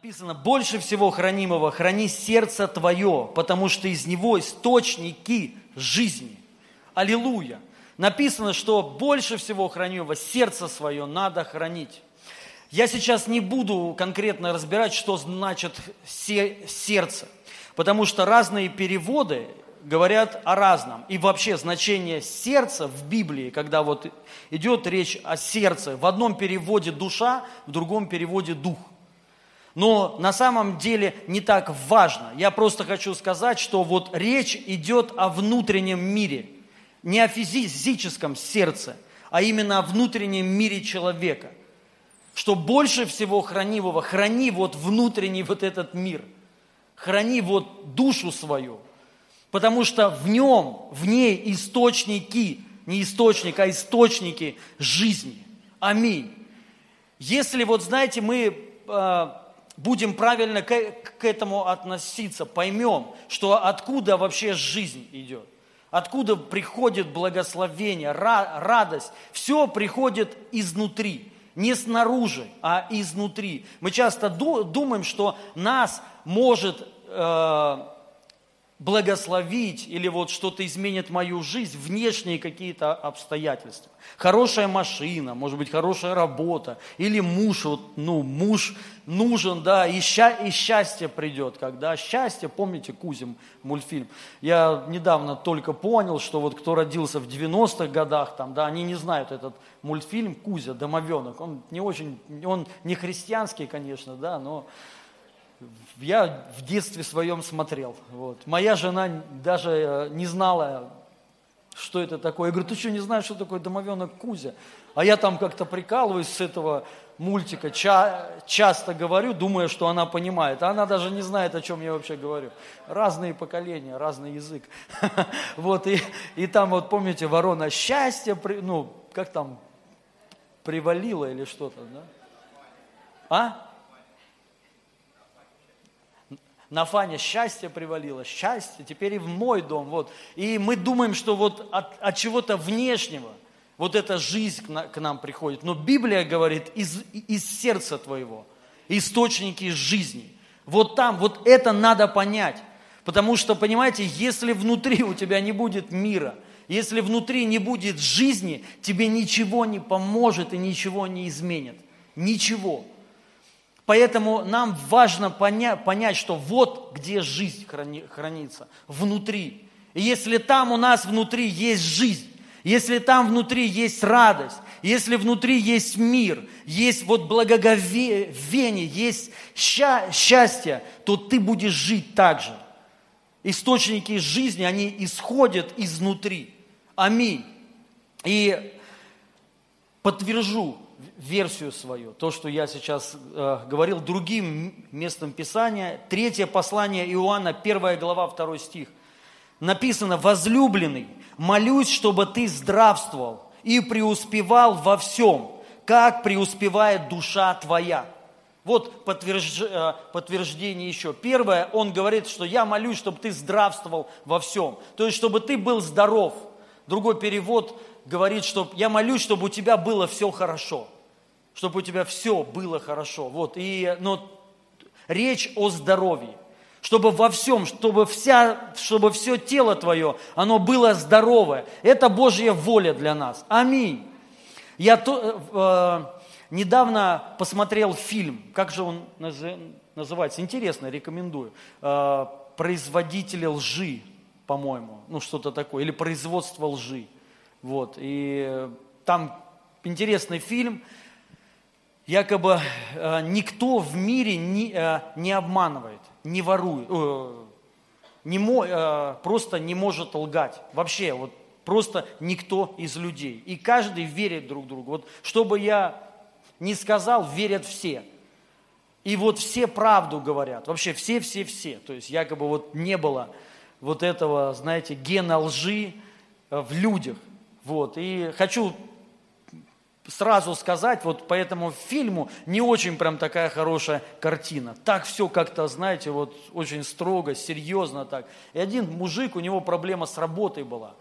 Написано, больше всего хранимого храни сердце твое, потому что из него источники жизни. Аллилуйя. Написано, что больше всего хранимого сердце свое надо хранить. Я сейчас не буду конкретно разбирать, что значит сердце, потому что разные переводы говорят о разном. И вообще значение сердца в Библии, когда вот идет речь о сердце, в одном переводе душа, в другом переводе дух – но на самом деле не так важно. Я просто хочу сказать, что вот речь идет о внутреннем мире, не о физическом сердце, а именно о внутреннем мире человека. Что больше всего хранимого, храни вот внутренний вот этот мир, храни вот душу свою, потому что в нем, в ней источники, не источник, а источники жизни. Аминь. Если вот, знаете, мы а, будем правильно к, к этому относиться, поймем, что откуда вообще жизнь идет, откуда приходит благословение, радость, все приходит изнутри, не снаружи, а изнутри. Мы часто думаем, что нас может э, благословить или вот что-то изменит мою жизнь, внешние какие-то обстоятельства. Хорошая машина, может быть, хорошая работа, или муж, вот, ну, муж нужен, да, и, ща, и счастье придет, когда счастье, помните Кузим мультфильм, я недавно только понял, что вот кто родился в 90-х годах, там, да, они не знают этот мультфильм Кузя, домовенок, он не очень, он не христианский, конечно, да, но я в детстве своем смотрел. Вот. Моя жена даже э, не знала, что это такое. Я говорю, ты что, не знаешь, что такое домовенок Кузя? А я там как-то прикалываюсь с этого мультика, ча- часто говорю, думая, что она понимает. А она даже не знает, о чем я вообще говорю. Разные поколения, разный язык. Вот, и, и там вот, помните, ворона счастье, ну, как там, привалила или что-то, да? А? На Фане счастье привалило, счастье, теперь и в мой дом. Вот. И мы думаем, что вот от, от чего-то внешнего вот эта жизнь к, на, к нам приходит. Но Библия говорит из, из сердца твоего, источники жизни. Вот там, вот это надо понять. Потому что, понимаете, если внутри у тебя не будет мира, если внутри не будет жизни, тебе ничего не поможет и ничего не изменит. Ничего. Поэтому нам важно понять, понять, что вот где жизнь храни, хранится, внутри. И если там у нас внутри есть жизнь, если там внутри есть радость, если внутри есть мир, есть вот благоговение, есть ща, счастье, то ты будешь жить так же. Источники жизни, они исходят изнутри. Аминь. И подтвержу, версию свою, то, что я сейчас э, говорил другим местом Писания. Третье послание Иоанна, первая глава, второй стих. Написано, возлюбленный, молюсь, чтобы ты здравствовал и преуспевал во всем, как преуспевает душа твоя. Вот подтвержд... Э, подтверждение еще. Первое, он говорит, что я молюсь, чтобы ты здравствовал во всем. То есть, чтобы ты был здоров. Другой перевод говорит, что я молюсь, чтобы у тебя было все хорошо чтобы у тебя все было хорошо. Вот, и, но речь о здоровье. Чтобы во всем, чтобы, вся, чтобы все тело твое, оно было здоровое. Это Божья воля для нас. Аминь. Я то, э, недавно посмотрел фильм, как же он называется, интересно, рекомендую. Э, «Производители лжи», по-моему, ну что-то такое, или «Производство лжи». Вот, и там интересный фильм, якобы э, никто в мире не, э, не обманывает, не ворует, э, не, э, просто не может лгать. Вообще, вот просто никто из людей. И каждый верит друг другу. Вот что бы я ни сказал, верят все. И вот все правду говорят. Вообще все-все-все. То есть якобы вот не было вот этого, знаете, гена лжи э, в людях. Вот. И хочу сразу сказать, вот по этому фильму не очень прям такая хорошая картина. Так все как-то, знаете, вот очень строго, серьезно так. И один мужик, у него проблема с работой была.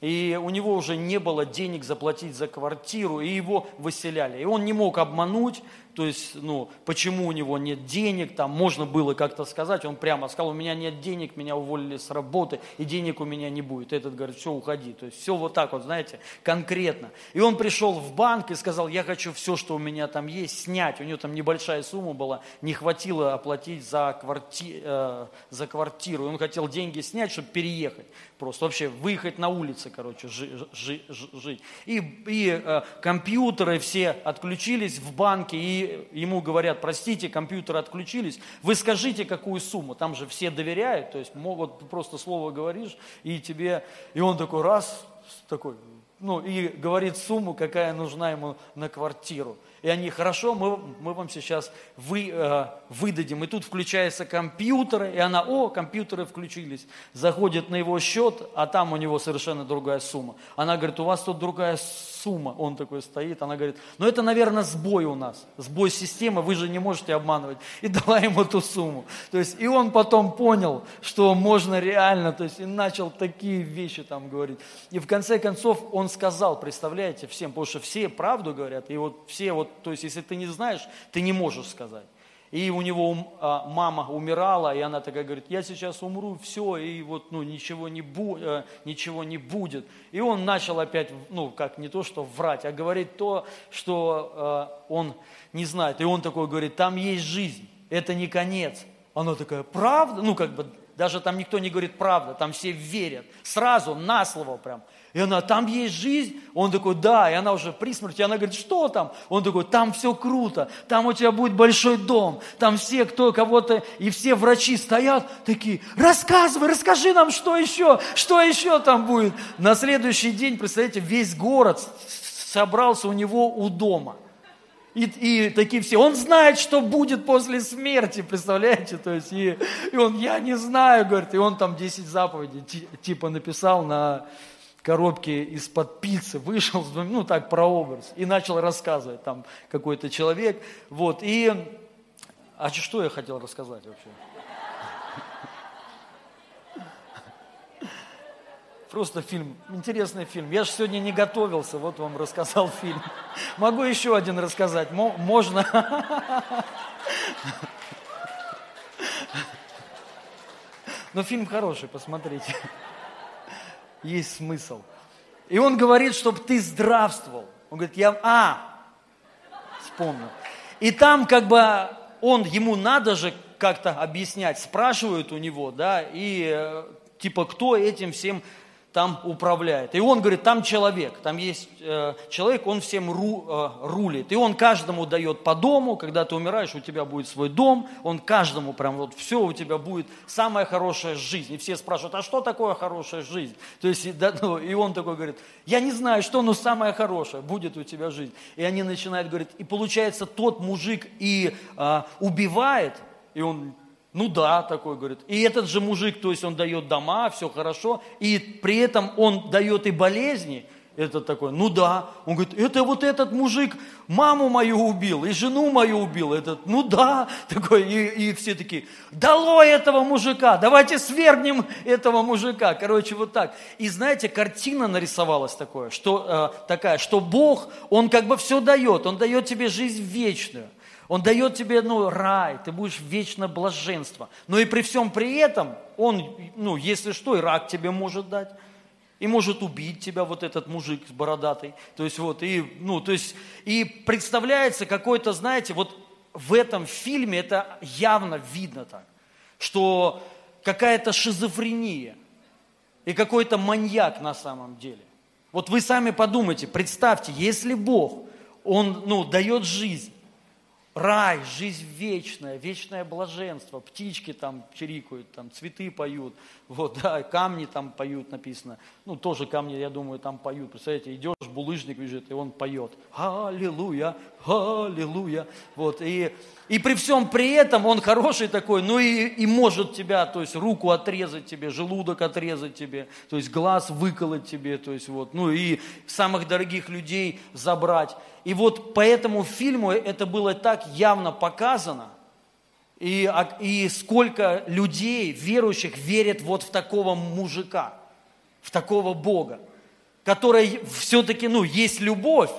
И у него уже не было денег заплатить за квартиру, и его выселяли. И он не мог обмануть, то есть, ну, почему у него нет денег, там можно было как-то сказать, он прямо сказал, у меня нет денег, меня уволили с работы, и денег у меня не будет. Этот говорит, все, уходи. То есть все вот так вот, знаете, конкретно. И он пришел в банк и сказал, я хочу все, что у меня там есть, снять. У него там небольшая сумма была, не хватило оплатить за, кварти, э, за квартиру. И он хотел деньги снять, чтобы переехать просто, вообще выехать на улицы, короче, жи, жи, жить. И, и э, компьютеры все отключились в банке, и ему говорят, простите, компьютеры отключились, вы скажите, какую сумму, там же все доверяют, то есть могут просто слово говоришь, и тебе, и он такой раз, такой, ну, и говорит сумму, какая нужна ему на квартиру. И они, хорошо, мы, мы вам сейчас вы, э, выдадим. И тут включаются компьютеры, и она, о, компьютеры включились. Заходит на его счет, а там у него совершенно другая сумма. Она говорит, у вас тут другая сумма. Он такой стоит, она говорит, ну это, наверное, сбой у нас, сбой системы, вы же не можете обманывать. И дала ему ту сумму. То есть, и он потом понял, что можно реально, то есть, и начал такие вещи там говорить. И в конце концов он сказал, представляете, всем, потому что все правду говорят, и вот все вот, то есть, если ты не знаешь, ты не можешь сказать. И у него а, мама умирала, и она такая говорит, я сейчас умру, все, и вот ну, ничего, не бу, э, ничего не будет. И он начал опять, ну как не то, что врать, а говорить то, что э, он не знает. И он такой говорит, там есть жизнь, это не конец. Она такая, правда? Ну как бы даже там никто не говорит правда, там все верят. Сразу, на слово прям. И она, там есть жизнь? Он такой, да. И она уже при смерти, она говорит, что там? Он такой, там все круто, там у тебя будет большой дом, там все, кто кого-то, и все врачи стоят такие, рассказывай, расскажи нам, что еще, что еще там будет. На следующий день, представляете, весь город собрался у него у дома. И, и такие все, он знает, что будет после смерти, представляете? То есть, и, и он, я не знаю, говорит, и он там 10 заповедей типа написал на, коробки из-под пиццы, вышел, ну так, про образ, и начал рассказывать, там какой-то человек, вот, и, а что я хотел рассказать вообще? Просто фильм, интересный фильм. Я же сегодня не готовился, вот вам рассказал фильм. Могу еще один рассказать, можно? Но фильм хороший, посмотрите есть смысл. И он говорит, чтобы ты здравствовал. Он говорит, я, а, вспомнил. И там как бы он, ему надо же как-то объяснять, спрашивают у него, да, и э, типа, кто этим всем там управляет. И он говорит, там человек, там есть э, человек, он всем ру, э, рулит. И он каждому дает по дому, когда ты умираешь, у тебя будет свой дом, он каждому прям вот все у тебя будет самая хорошая жизнь. И все спрашивают, а что такое хорошая жизнь? То есть, да, ну, и он такой говорит, я не знаю, что, но самое хорошее будет у тебя жизнь. И они начинают говорить, и получается тот мужик и э, убивает, и он ну да, такой говорит. И этот же мужик, то есть он дает дома, все хорошо, и при этом он дает и болезни. Это такой, ну да. Он говорит, это вот этот мужик маму мою убил, и жену мою убил. Этот, ну да. Такой, и, и все такие, долой этого мужика, давайте свергнем этого мужика. Короче, вот так. И знаете, картина нарисовалась такое, что, э, такая, что Бог, Он как бы все дает, Он дает тебе жизнь вечную. Он дает тебе ну, рай, ты будешь вечно блаженство. Но и при всем при этом, он, ну, если что, и рак тебе может дать. И может убить тебя вот этот мужик с бородатой. То есть вот, и, ну, то есть, и представляется какой-то, знаете, вот в этом фильме это явно видно так, что какая-то шизофрения и какой-то маньяк на самом деле. Вот вы сами подумайте, представьте, если Бог, Он ну, дает жизнь, рай, жизнь вечная, вечное блаженство, птички там чирикают, там цветы поют, вот, да, камни там поют, написано. Ну, тоже камни, я думаю, там поют. Представляете, идешь, булыжник бежит, и он поет. Аллилуйя, аллилуйя. Вот, и, и при всем при этом он хороший такой, ну и, и может тебя, то есть руку отрезать тебе, желудок отрезать тебе, то есть глаз выколоть тебе, то есть вот, ну и самых дорогих людей забрать. И вот по этому фильму это было так явно показано, и, а, и сколько людей, верующих, верят вот в такого мужика, в такого Бога, который все-таки, ну, есть любовь,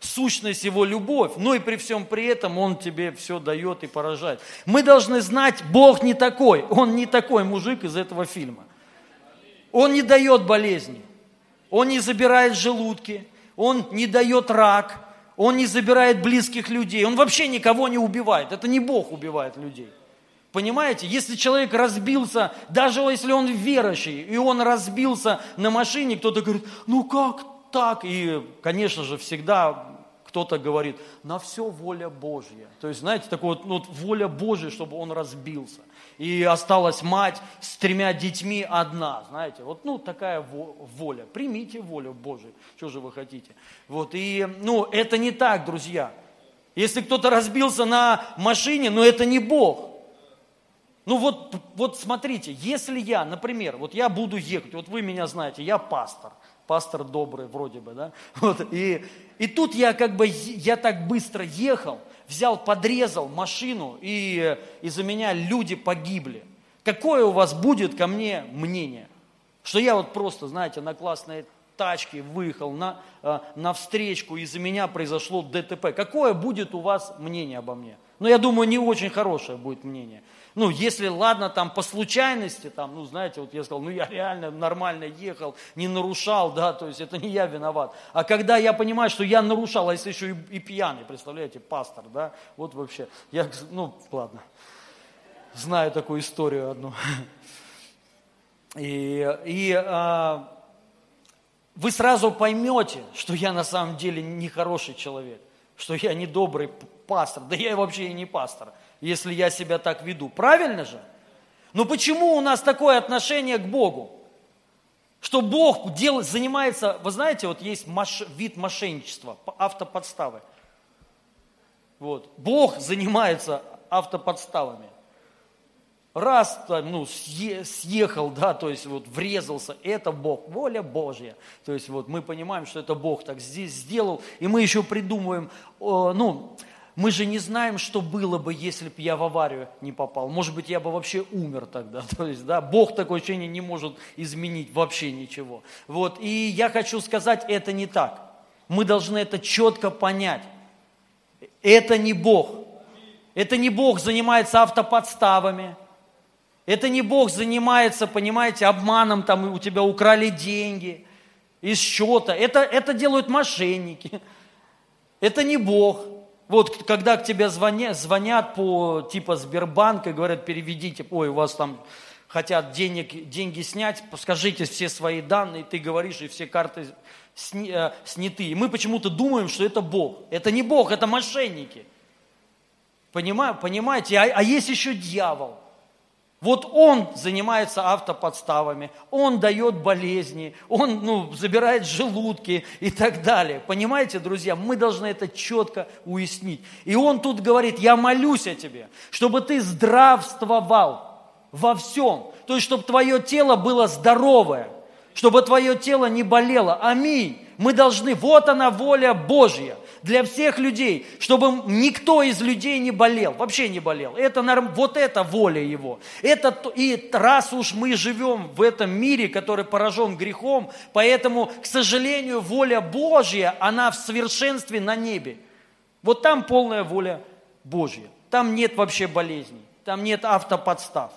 сущность Его любовь, но и при всем при этом Он тебе все дает и поражает. Мы должны знать, Бог не такой, Он не такой мужик из этого фильма. Он не дает болезни, Он не забирает желудки, Он не дает рак, Он не забирает близких людей, Он вообще никого не убивает. Это не Бог убивает людей. Понимаете, если человек разбился, даже если он верующий, и он разбился на машине, кто-то говорит, ну как так? И, конечно же, всегда кто-то говорит, на все воля Божья. То есть, знаете, такое вот, ну, вот воля Божья, чтобы он разбился. И осталась мать с тремя детьми одна, знаете, вот, ну, такая воля. Примите волю Божию, что же вы хотите. Вот, и, ну, это не так, друзья. Если кто-то разбился на машине, но это не Бог. Ну вот, вот смотрите, если я, например, вот я буду ехать, вот вы меня знаете, я пастор, пастор добрый вроде бы, да, вот, и, и тут я как бы, я так быстро ехал, взял, подрезал машину, и из-за меня люди погибли. Какое у вас будет ко мне мнение? Что я вот просто, знаете, на классной тачке выехал на, э, на встречку, из-за меня произошло ДТП. Какое будет у вас мнение обо мне? Ну, я думаю, не очень хорошее будет мнение. Ну, если, ладно, там по случайности, там, ну, знаете, вот я сказал, ну, я реально нормально ехал, не нарушал, да, то есть это не я виноват. А когда я понимаю, что я нарушал, а если еще и, и пьяный, представляете, пастор, да, вот вообще, я, ну, ладно, знаю такую историю одну. И, и а, вы сразу поймете, что я на самом деле не хороший человек, что я не добрый пастор, да я вообще и не пастор если я себя так веду. Правильно же? Но почему у нас такое отношение к Богу? Что Бог делает, занимается, вы знаете, вот есть маш, вид мошенничества, автоподставы. Вот. Бог занимается автоподставами. Раз там, ну, съехал, да, то есть вот врезался, это Бог, воля Божья. То есть вот мы понимаем, что это Бог так здесь сделал, и мы еще придумываем, ну, мы же не знаем, что было бы, если бы я в аварию не попал. Может быть, я бы вообще умер тогда. То есть, да, Бог такое ощущение не может изменить вообще ничего. Вот, и я хочу сказать, это не так. Мы должны это четко понять. Это не Бог. Это не Бог занимается автоподставами. Это не Бог занимается, понимаете, обманом, там у тебя украли деньги из счета. Это, это делают мошенники. Это не Бог. Вот когда к тебе звонят, звонят по типа Сбербанка и говорят, переведите, ой, у вас там хотят денег, деньги снять, скажите все свои данные, ты говоришь, и все карты сни, э, сняты. И мы почему-то думаем, что это Бог. Это не Бог, это мошенники. Понимаете? понимаете? А, а есть еще дьявол. Вот он занимается автоподставами, он дает болезни, он ну, забирает желудки и так далее. Понимаете, друзья, мы должны это четко уяснить. И он тут говорит, я молюсь о тебе, чтобы ты здравствовал во всем. То есть, чтобы твое тело было здоровое, чтобы твое тело не болело. Аминь. Мы должны, вот она воля Божья для всех людей, чтобы никто из людей не болел, вообще не болел. Это, вот это воля Его. Это, и раз уж мы живем в этом мире, который поражен грехом, поэтому, к сожалению, воля Божья, она в совершенстве на небе. Вот там полная воля Божья. Там нет вообще болезней, там нет автоподстав.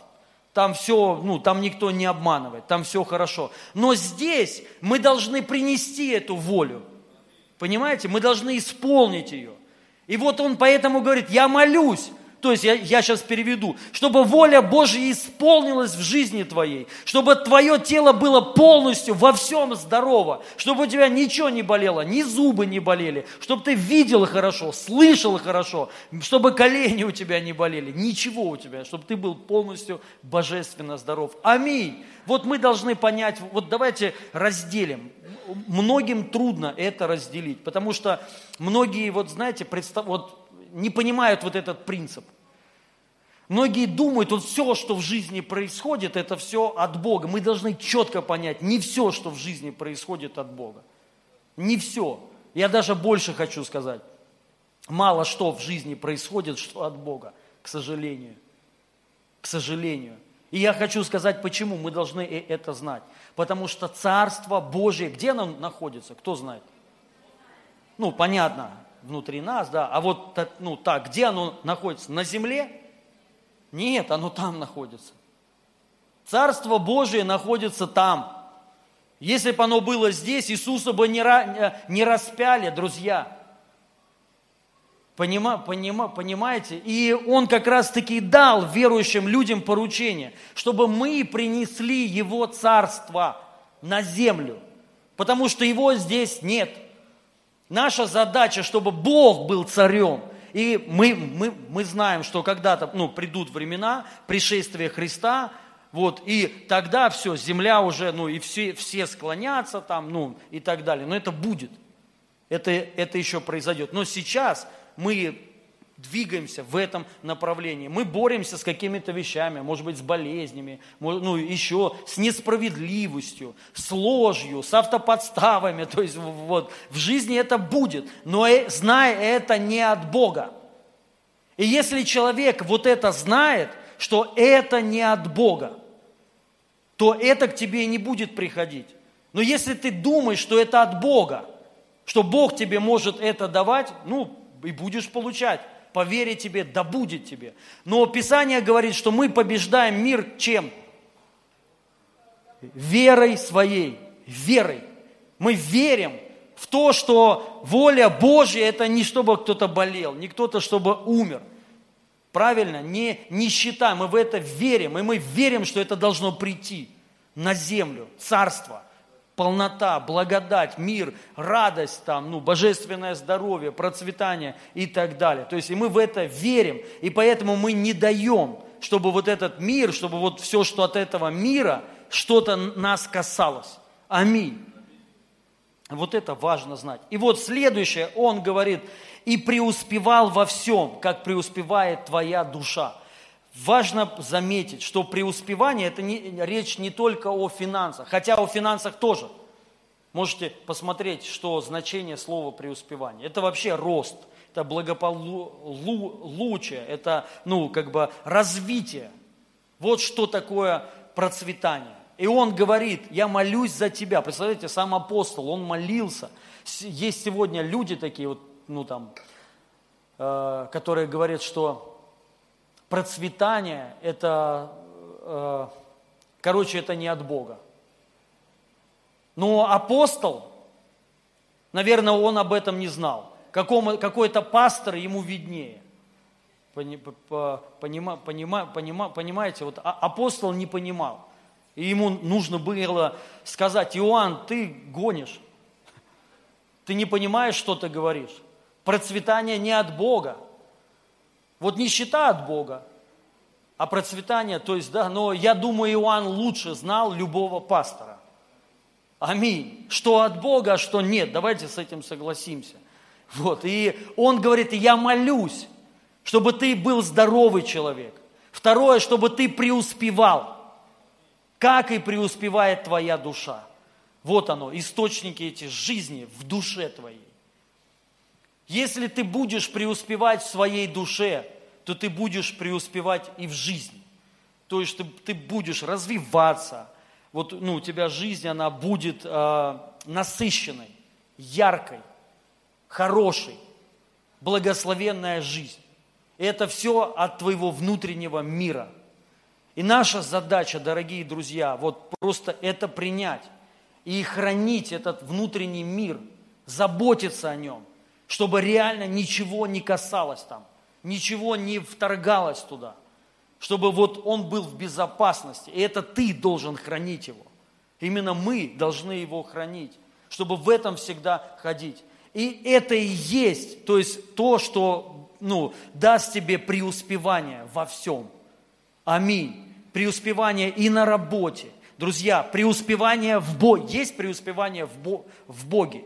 Там все, ну, там никто не обманывает, там все хорошо. Но здесь мы должны принести эту волю. Понимаете? Мы должны исполнить ее. И вот он поэтому говорит, я молюсь, то есть я, я сейчас переведу, чтобы воля Божья исполнилась в жизни твоей, чтобы твое тело было полностью во всем здорово, чтобы у тебя ничего не болело, ни зубы не болели, чтобы ты видел хорошо, слышал хорошо, чтобы колени у тебя не болели, ничего у тебя, чтобы ты был полностью божественно здоров. Аминь. Вот мы должны понять, вот давайте разделим. Многим трудно это разделить, потому что многие, вот знаете, представ, вот, не понимают вот этот принцип. Многие думают, вот все, что в жизни происходит, это все от Бога. Мы должны четко понять, не все, что в жизни происходит от Бога. Не все. Я даже больше хочу сказать. Мало что в жизни происходит, что от Бога, к сожалению. К сожалению. И я хочу сказать, почему мы должны это знать. Потому что Царство Божие, где оно находится, кто знает? Ну, понятно, внутри нас, да. А вот, ну, так, где оно находится? На земле? Нет, оно там находится. Царство Божие находится там. Если бы оно было здесь, Иисуса бы не, не распяли, друзья. Понима, понима, понимаете? И Он как раз-таки дал верующим людям поручение, чтобы мы принесли Его Царство на землю, потому что Его здесь нет. Наша задача, чтобы Бог был царем. И мы, мы, мы знаем, что когда-то ну, придут времена пришествия Христа, вот, и тогда все, земля уже, ну, и все, все склонятся там, ну, и так далее. Но это будет. Это, это еще произойдет. Но сейчас мы двигаемся в этом направлении. Мы боремся с какими-то вещами, может быть, с болезнями, ну, еще с несправедливостью, с ложью, с автоподставами. То есть вот, в жизни это будет, но э, зная это не от Бога. И если человек вот это знает, что это не от Бога, то это к тебе не будет приходить. Но если ты думаешь, что это от Бога, что Бог тебе может это давать, ну, и будешь получать. По вере тебе, да будет тебе. Но Писание говорит, что мы побеждаем мир чем? Верой своей, верой. Мы верим в то, что воля Божья – это не чтобы кто-то болел, не кто-то, чтобы умер. Правильно? Не нищета. Мы в это верим. И мы верим, что это должно прийти на землю, царство – полнота, благодать, мир, радость, там, ну, божественное здоровье, процветание и так далее. То есть и мы в это верим, и поэтому мы не даем, чтобы вот этот мир, чтобы вот все, что от этого мира, что-то нас касалось. Аминь. Вот это важно знать. И вот следующее, он говорит, и преуспевал во всем, как преуспевает твоя душа важно заметить, что преуспевание – это не, речь не только о финансах, хотя о финансах тоже. Можете посмотреть, что значение слова преуспевание. Это вообще рост, это благополучие, это ну, как бы развитие. Вот что такое процветание. И он говорит, я молюсь за тебя. Представляете, сам апостол, он молился. Есть сегодня люди такие, вот, ну там, э, которые говорят, что процветание, это, э, короче, это не от Бога. Но апостол, наверное, он об этом не знал. Какому, какой-то пастор ему виднее. Понима, понима, понима, понимаете, вот а, апостол не понимал. И ему нужно было сказать, Иоанн, ты гонишь. Ты не понимаешь, что ты говоришь. Процветание не от Бога. Вот нищета от Бога, а процветание, то есть, да, но я думаю, Иоанн лучше знал любого пастора. Аминь. Что от Бога, а что нет. Давайте с этим согласимся. Вот. И он говорит, я молюсь, чтобы ты был здоровый человек. Второе, чтобы ты преуспевал, как и преуспевает твоя душа. Вот оно, источники эти жизни в душе твоей. Если ты будешь преуспевать в своей душе, то ты будешь преуспевать и в жизни. То есть ты, ты будешь развиваться. Вот ну, у тебя жизнь, она будет э, насыщенной, яркой, хорошей, благословенная жизнь. И это все от твоего внутреннего мира. И наша задача, дорогие друзья, вот просто это принять и хранить этот внутренний мир, заботиться о нем, чтобы реально ничего не касалось там ничего не вторгалось туда, чтобы вот он был в безопасности. И это ты должен хранить его. Именно мы должны его хранить, чтобы в этом всегда ходить. И это и есть, то есть то, что ну, даст тебе преуспевание во всем. Аминь. Преуспевание и на работе. Друзья, преуспевание в Боге. Есть преуспевание в, Бо... в Боге.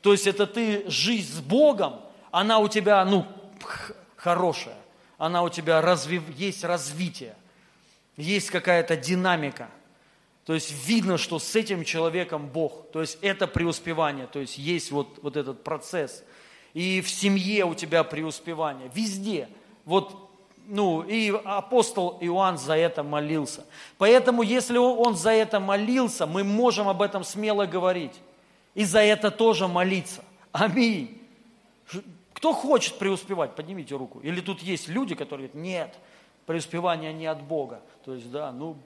То есть это ты жизнь с Богом, она у тебя, ну, хорошая, она у тебя развив, есть развитие, есть какая-то динамика. То есть видно, что с этим человеком Бог. То есть это преуспевание, то есть есть вот, вот этот процесс. И в семье у тебя преуспевание, везде. Вот, ну, и апостол Иоанн за это молился. Поэтому, если он за это молился, мы можем об этом смело говорить. И за это тоже молиться. Аминь. Кто хочет преуспевать? Поднимите руку. Или тут есть люди, которые говорят, нет, преуспевание не от Бога. То есть, да, ну,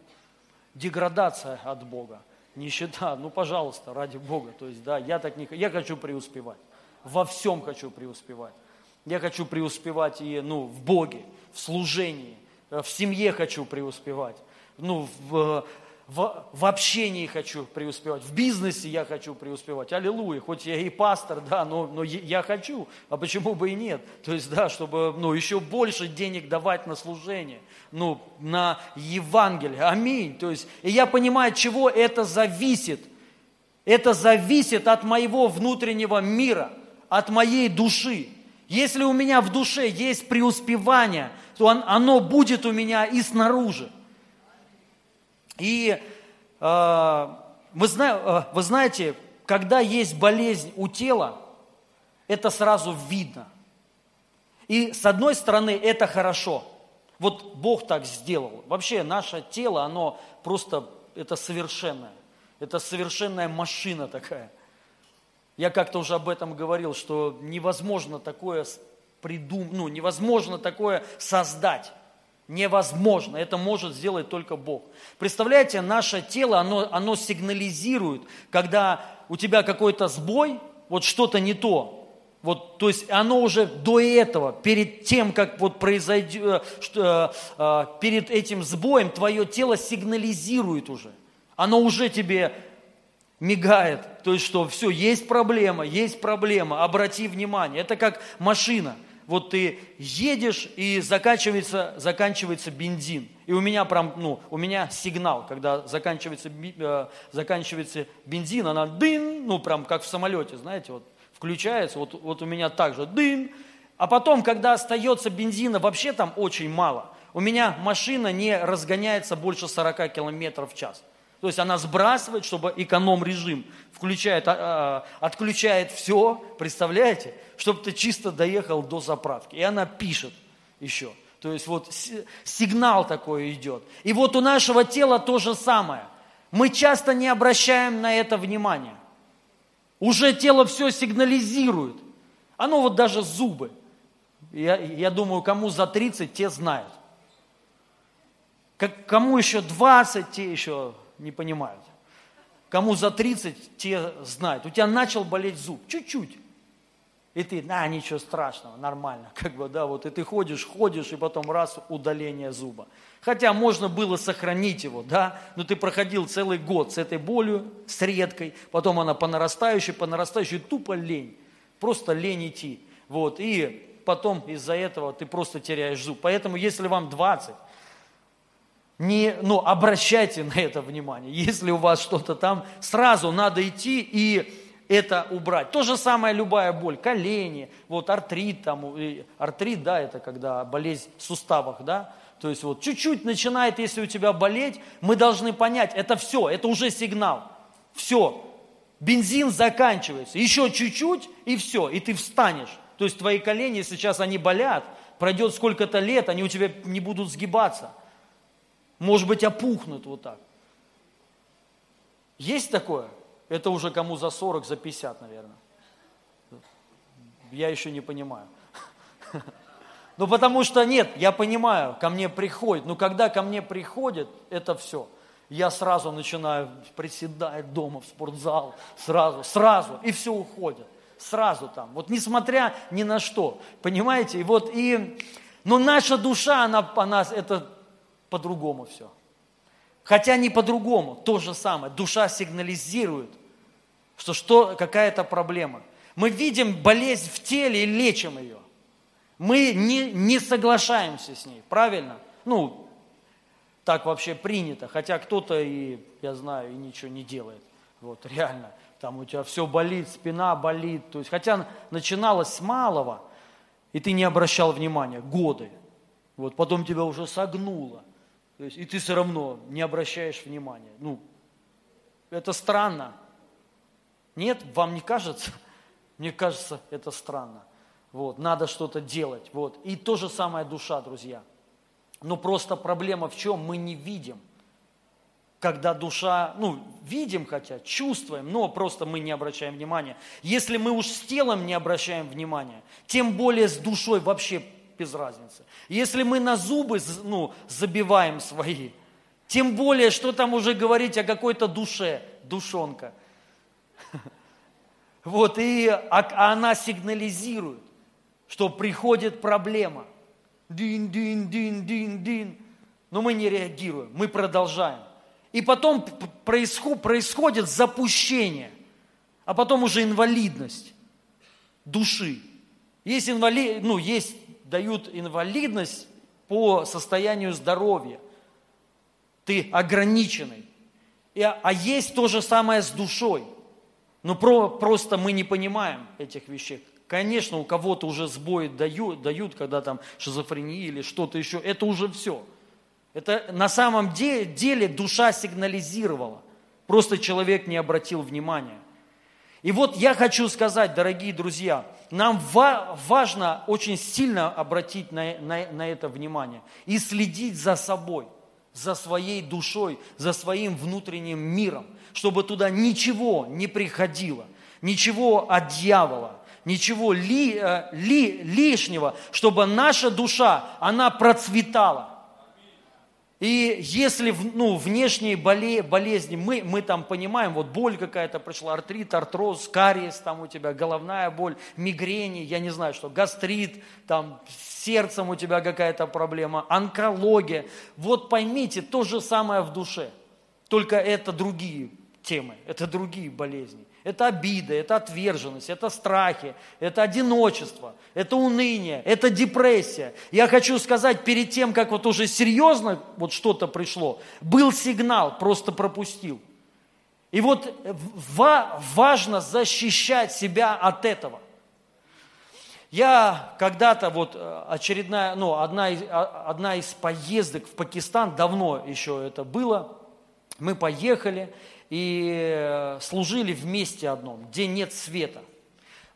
деградация от Бога. Нищета, ну, пожалуйста, ради Бога. То есть, да, я так не я хочу преуспевать. Во всем хочу преуспевать. Я хочу преуспевать и, ну, в Боге, в служении, в семье хочу преуспевать, ну, в, в, в общении хочу преуспевать, в бизнесе я хочу преуспевать. Аллилуйя, хоть я и пастор, да, но, но я хочу, а почему бы и нет? То есть, да, чтобы ну, еще больше денег давать на служение, ну, на Евангелие. Аминь. То есть, и я понимаю, от чего это зависит. Это зависит от моего внутреннего мира, от моей души. Если у меня в душе есть преуспевание, то оно будет у меня и снаружи. И э, вы, зна, э, вы знаете, когда есть болезнь у тела, это сразу видно. И с одной стороны, это хорошо. Вот Бог так сделал. Вообще наше тело, оно просто, это совершенное. Это совершенная машина такая. Я как-то уже об этом говорил, что невозможно такое придумать, ну, невозможно такое создать. Невозможно. Это может сделать только Бог. Представляете, наше тело, оно, оно сигнализирует, когда у тебя какой-то сбой, вот что-то не то. Вот, то есть оно уже до этого, перед тем, как вот произойдет, э, что, э, перед этим сбоем твое тело сигнализирует уже. Оно уже тебе мигает. То есть что, все, есть проблема, есть проблема, обрати внимание. Это как машина – вот ты едешь и заканчивается, заканчивается бензин. И у меня прям, ну, у меня сигнал, когда заканчивается, э, заканчивается бензин, она дын, ну, прям как в самолете, знаете, вот включается, вот, вот у меня также дын. А потом, когда остается бензина, вообще там очень мало. У меня машина не разгоняется больше 40 километров в час. То есть она сбрасывает, чтобы эконом-режим включает, а, а, отключает все, представляете? Чтобы ты чисто доехал до заправки. И она пишет еще. То есть вот сигнал такой идет. И вот у нашего тела то же самое. Мы часто не обращаем на это внимания. Уже тело все сигнализирует. Оно вот даже зубы. Я, я думаю, кому за 30, те знают. Как, кому еще 20, те еще не понимают. Кому за 30, те знают. У тебя начал болеть зуб, чуть-чуть. И ты, на, ничего страшного, нормально. Как бы, да, вот и ты ходишь, ходишь, и потом раз, удаление зуба. Хотя можно было сохранить его, да, но ты проходил целый год с этой болью, с редкой, потом она по нарастающей, по нарастающей, тупо лень. Просто лень идти. Вот, и потом из-за этого ты просто теряешь зуб. Поэтому, если вам 20, не, ну, обращайте на это внимание. Если у вас что-то там, сразу надо идти и это убрать. То же самое любая боль, колени, вот артрит, там, артрит, да, это когда болезнь в суставах, да, то есть вот чуть-чуть начинает, если у тебя болеть, мы должны понять, это все, это уже сигнал, все, бензин заканчивается, еще чуть-чуть и все, и ты встанешь. То есть твои колени сейчас они болят, пройдет сколько-то лет, они у тебя не будут сгибаться – может быть, опухнут вот так. Есть такое? Это уже кому за 40, за 50, наверное. Я еще не понимаю. Ну, потому что нет, я понимаю, ко мне приходит. Но когда ко мне приходит, это все. Я сразу начинаю приседать дома в спортзал, сразу, сразу, и все уходит. Сразу там. Вот несмотря ни на что. Понимаете? И вот и... Но наша душа, она, она это по-другому все. Хотя не по-другому, то же самое. Душа сигнализирует, что, что какая-то проблема. Мы видим болезнь в теле и лечим ее. Мы не, не соглашаемся с ней, правильно? Ну, так вообще принято. Хотя кто-то и, я знаю, и ничего не делает. Вот, реально. Там у тебя все болит, спина болит. То есть, хотя начиналось с малого, и ты не обращал внимания, годы. Вот потом тебя уже согнуло. То есть, и ты все равно не обращаешь внимания. Ну, это странно. Нет, вам не кажется? Мне кажется, это странно. Вот, надо что-то делать. Вот. И то же самое душа, друзья. Но просто проблема в чем? Мы не видим. когда душа, ну, видим хотя, чувствуем, но просто мы не обращаем внимания. Если мы уж с телом не обращаем внимания, тем более с душой вообще без разницы. Если мы на зубы ну, забиваем свои, тем более, что там уже говорить о какой-то душе, душонка. Вот, и а она сигнализирует, что приходит проблема. Дин, дин, дин, дин, дин. Но мы не реагируем, мы продолжаем. И потом происходит запущение, а потом уже инвалидность души. Есть, инвалид, ну, есть, дают инвалидность по состоянию здоровья. Ты ограниченный. И, а есть то же самое с душой. Но про, просто мы не понимаем этих вещей. Конечно, у кого-то уже сбои дают, дают, когда там шизофрения или что-то еще. Это уже все. Это на самом деле, деле душа сигнализировала. Просто человек не обратил внимания. И вот я хочу сказать, дорогие друзья, нам ва- важно очень сильно обратить на, на, на это внимание и следить за собой, за своей душой, за своим внутренним миром, чтобы туда ничего не приходило, ничего от дьявола, ничего ли, э, ли, лишнего, чтобы наша душа, она процветала. И если ну, внешние болезни, мы, мы там понимаем, вот боль какая-то пришла, артрит, артроз, кариес там у тебя, головная боль, мигрени, я не знаю что, гастрит, там с сердцем у тебя какая-то проблема, онкология. Вот поймите, то же самое в душе, только это другие темы, это другие болезни. Это обида, это отверженность, это страхи, это одиночество, это уныние, это депрессия. Я хочу сказать, перед тем, как вот уже серьезно вот что-то пришло, был сигнал, просто пропустил. И вот важно защищать себя от этого. Я когда-то, вот э, очередная, ну, одна из, одна из поездок в Пакистан, давно еще это было, мы поехали, и э, служили вместе одном, где нет света.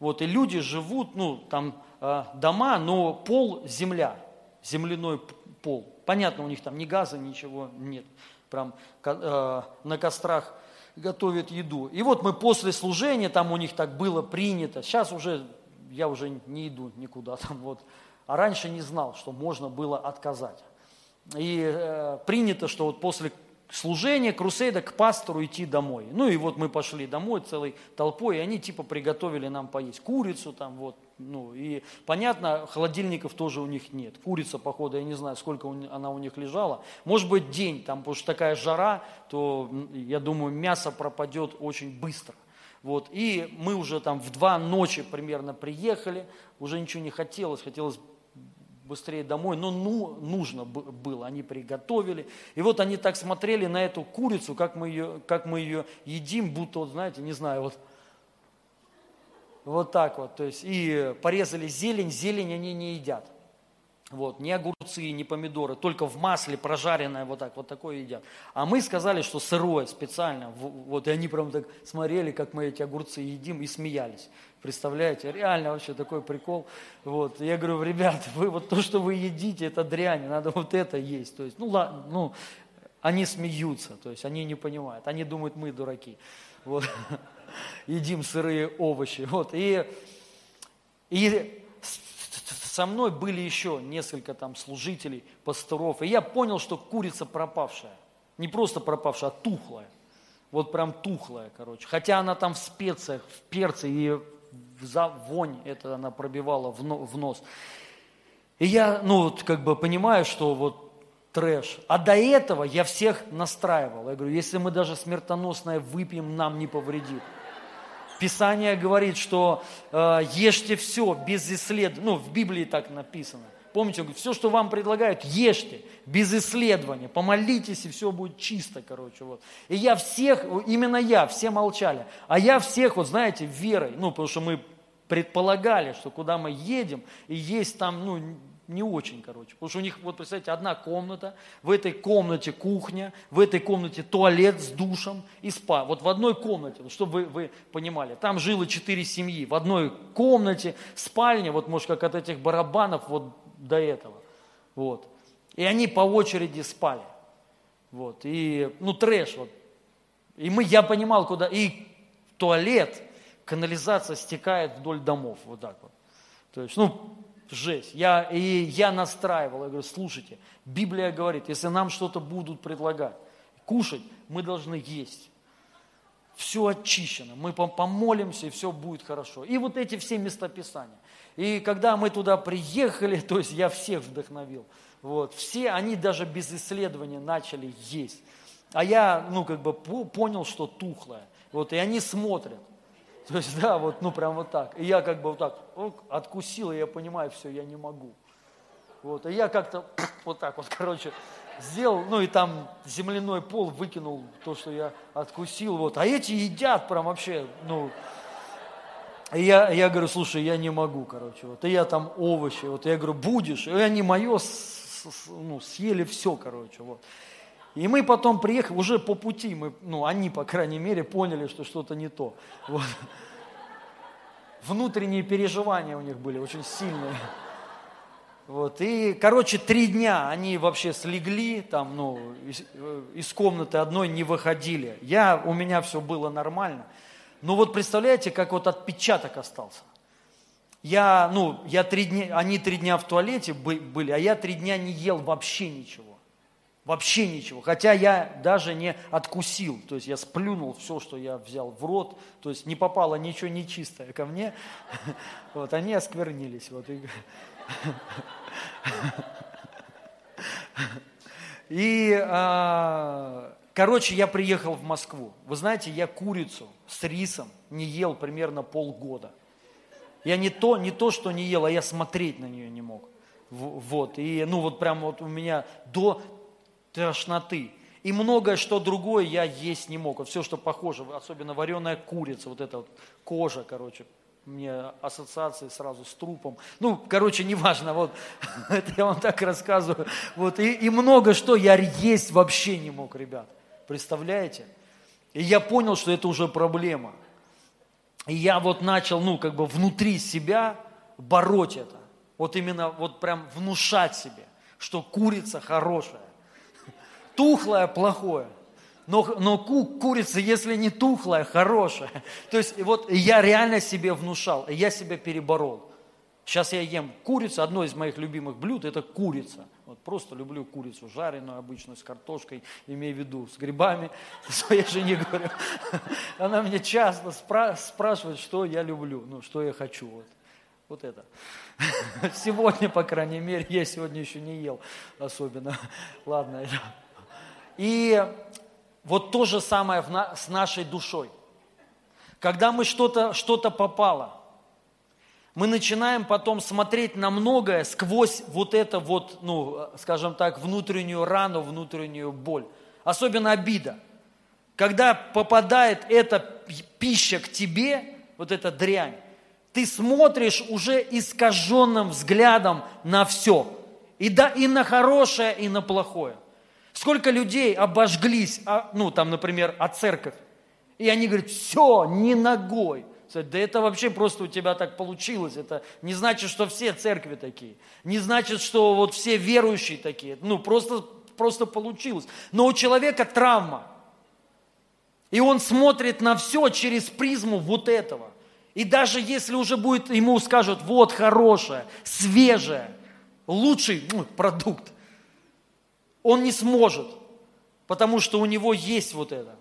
Вот, и люди живут, ну, там э, дома, но пол – земля, земляной пол. Понятно, у них там ни газа, ничего нет. Прям э, на кострах готовят еду. И вот мы после служения, там у них так было принято, сейчас уже, я уже не иду никуда там вот, а раньше не знал, что можно было отказать. И э, принято, что вот после служение, крусейда, к пастору идти домой. Ну и вот мы пошли домой целой толпой, и они типа приготовили нам поесть курицу там вот. Ну и понятно, холодильников тоже у них нет. Курица, походу, я не знаю, сколько она у них лежала. Может быть день, там, потому что такая жара, то, я думаю, мясо пропадет очень быстро. Вот, и мы уже там в два ночи примерно приехали, уже ничего не хотелось, хотелось быстрее домой, но ну, нужно было, они приготовили. И вот они так смотрели на эту курицу, как мы ее, как мы ее едим, будто, вот, знаете, не знаю, вот, вот так вот. То есть, и порезали зелень, зелень они не едят. Вот, ни огурцы, ни помидоры, только в масле прожаренное вот так, вот такое едят. А мы сказали, что сырое специально. Вот, и они прям так смотрели, как мы эти огурцы едим, и смеялись. Представляете, реально вообще такой прикол. Вот, я говорю, ребята, вы вот то, что вы едите, это дрянь, надо вот это есть. То есть, ну ладно, ну, они смеются, то есть они не понимают, они думают, мы дураки. Вот, едим сырые овощи. Вот, и, и со мной были еще несколько там служителей, пасторов, и я понял, что курица пропавшая. Не просто пропавшая, а тухлая. Вот прям тухлая, короче. Хотя она там в специях, в перце, и за вонь это она пробивала в нос. И я, ну, вот как бы понимаю, что вот трэш. А до этого я всех настраивал. Я говорю, если мы даже смертоносное выпьем, нам не повредит. Писание говорит, что э, ешьте все без исследования. Ну, в Библии так написано. Помните, он говорит, все, что вам предлагают, ешьте без исследования, помолитесь, и все будет чисто, короче. Вот. И я всех, именно я, все молчали. А я всех, вот знаете, верой, ну, потому что мы предполагали, что куда мы едем, и есть там, ну, не очень, короче. Потому что у них, вот представьте, одна комната, в этой комнате кухня, в этой комнате туалет с душем и спа. Вот в одной комнате, чтобы вы, вы понимали, там жило четыре семьи. В одной комнате спальня, вот может как от этих барабанов вот до этого. Вот. И они по очереди спали. Вот, и, ну, трэш, вот. И мы, я понимал, куда, и туалет, канализация стекает вдоль домов, вот так вот. То есть, ну, жесть. Я, и я настраивал, я говорю, слушайте, Библия говорит, если нам что-то будут предлагать, кушать, мы должны есть. Все очищено, мы помолимся, и все будет хорошо. И вот эти все местописания. И когда мы туда приехали, то есть я всех вдохновил, вот, все они даже без исследования начали есть. А я, ну, как бы понял, что тухлое. Вот, и они смотрят. То есть, да, вот, ну, прям вот так. И я как бы вот так откусил, и я понимаю, все, я не могу. Вот, и я как-то вот так вот, короче, сделал, ну, и там земляной пол выкинул то, что я откусил, вот. А эти едят прям вообще, ну, и я, я говорю, слушай, я не могу, короче, вот. И я там овощи, вот, я говорю, будешь. И они мое, ну, съели все, короче, вот. И мы потом приехали, уже по пути, мы, ну, они, по крайней мере, поняли, что что-то не то. Вот. Внутренние переживания у них были очень сильные. Вот. И, короче, три дня они вообще слегли, там, ну, из, э, из комнаты одной не выходили. Я, у меня все было нормально. Но вот представляете, как вот отпечаток остался. Я, ну, я три дня, они три дня в туалете были, а я три дня не ел вообще ничего. Вообще ничего. Хотя я даже не откусил. То есть я сплюнул все, что я взял в рот. То есть не попало ничего нечистое ко мне. Вот, они осквернились. Вот. И, а, короче, я приехал в Москву. Вы знаете, я курицу с рисом не ел примерно полгода. Я не то, не то, что не ел, а я смотреть на нее не мог. Вот, и ну вот прям вот у меня до тошноты. И многое что другое я есть не мог. Вот все, что похоже, особенно вареная курица, вот эта вот кожа, короче, мне ассоциации сразу с трупом. Ну, короче, неважно, вот, это я вам так рассказываю. Вот, и, и много что я есть вообще не мог, ребят. Представляете? И я понял, что это уже проблема. И я вот начал, ну, как бы внутри себя бороть это. Вот именно, вот прям внушать себе, что курица хорошая тухлое, плохое. Но, но ку, курица, если не тухлая, хорошая. То есть вот я реально себе внушал, я себя переборол. Сейчас я ем курицу, одно из моих любимых блюд – это курица. Вот просто люблю курицу жареную, обычную, с картошкой, имею в виду, с грибами. Своей жене говорю. Она мне часто спра- спрашивает, что я люблю, ну, что я хочу. Вот, вот это. Сегодня, по крайней мере, я сегодня еще не ел особенно. Ладно, и вот то же самое с нашей душой. Когда мы что-то что попало, мы начинаем потом смотреть на многое сквозь вот это вот, ну, скажем так, внутреннюю рану, внутреннюю боль. Особенно обида. Когда попадает эта пища к тебе, вот эта дрянь, ты смотришь уже искаженным взглядом на все. И, да, и на хорошее, и на плохое. Сколько людей обожглись, а, ну там, например, о церковь, и они говорят, все, не ногой. Да это вообще просто у тебя так получилось. Это не значит, что все церкви такие. Не значит, что вот все верующие такие. Ну, просто, просто получилось. Но у человека травма. И он смотрит на все через призму вот этого. И даже если уже будет, ему скажут, вот хорошее, свежее, лучший ну, продукт, он не сможет, потому что у него есть вот это.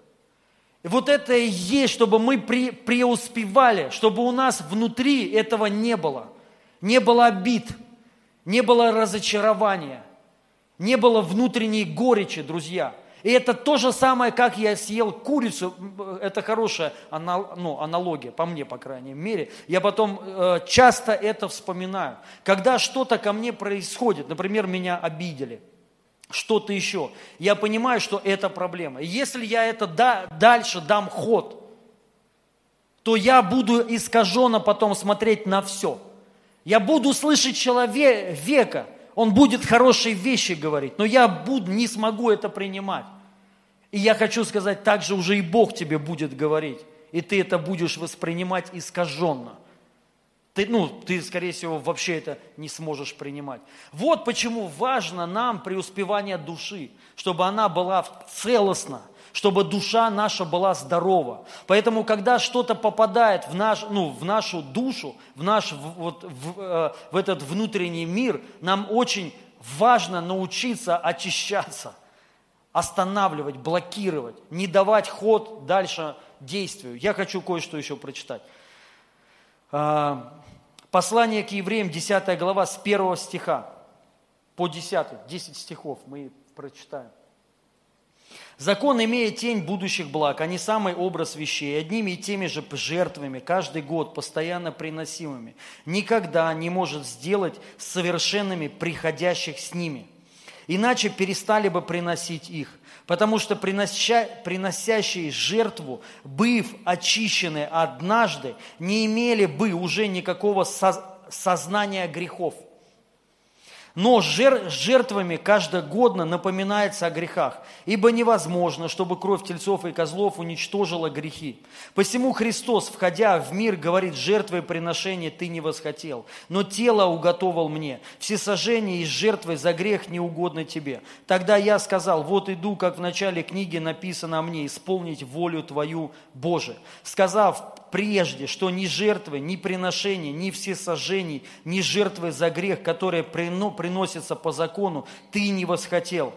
И вот это и есть, чтобы мы пре преуспевали, чтобы у нас внутри этого не было. Не было обид, не было разочарования, не было внутренней горечи, друзья. И это то же самое, как я съел курицу. Это хорошая ну, аналогия, по мне, по крайней мере. Я потом э, часто это вспоминаю. Когда что-то ко мне происходит, например, меня обидели – что-то еще. Я понимаю, что это проблема. если я это да, дальше дам ход, то я буду искаженно потом смотреть на все. Я буду слышать человека, он будет хорошие вещи говорить, но я буду, не смогу это принимать. И я хочу сказать, так же уже и Бог тебе будет говорить, и ты это будешь воспринимать искаженно. Ты, ну, ты, скорее всего, вообще это не сможешь принимать. Вот почему важно нам преуспевание души, чтобы она была целостна, чтобы душа наша была здорова. Поэтому, когда что-то попадает в, наш, ну, в нашу душу, в, наш, вот, в, э, в этот внутренний мир, нам очень важно научиться очищаться, останавливать, блокировать, не давать ход дальше действию. Я хочу кое-что еще прочитать. Послание к евреям, 10 глава, с 1 стиха по 10, 10 стихов мы прочитаем. Закон, имея тень будущих благ, не самый образ вещей, одними и теми же жертвами, каждый год постоянно приносимыми, никогда не может сделать совершенными приходящих с ними. Иначе перестали бы приносить их, потому что принося, приносящие жертву, быв очищены однажды, не имели бы уже никакого сознания грехов – но жертвами каждогодно напоминается о грехах, ибо невозможно, чтобы кровь тельцов и козлов уничтожила грехи. Посему Христос, входя в мир, говорит, жертвой приношения ты не восхотел, но тело уготовал мне. Все сожжения и жертвы за грех не угодны тебе. Тогда я сказал, вот иду, как в начале книги написано о мне, исполнить волю твою, Боже. Сказав, прежде, что ни жертвы, ни приношения, ни всесожжений, ни жертвы за грех, которые приносятся по закону, ты не восхотел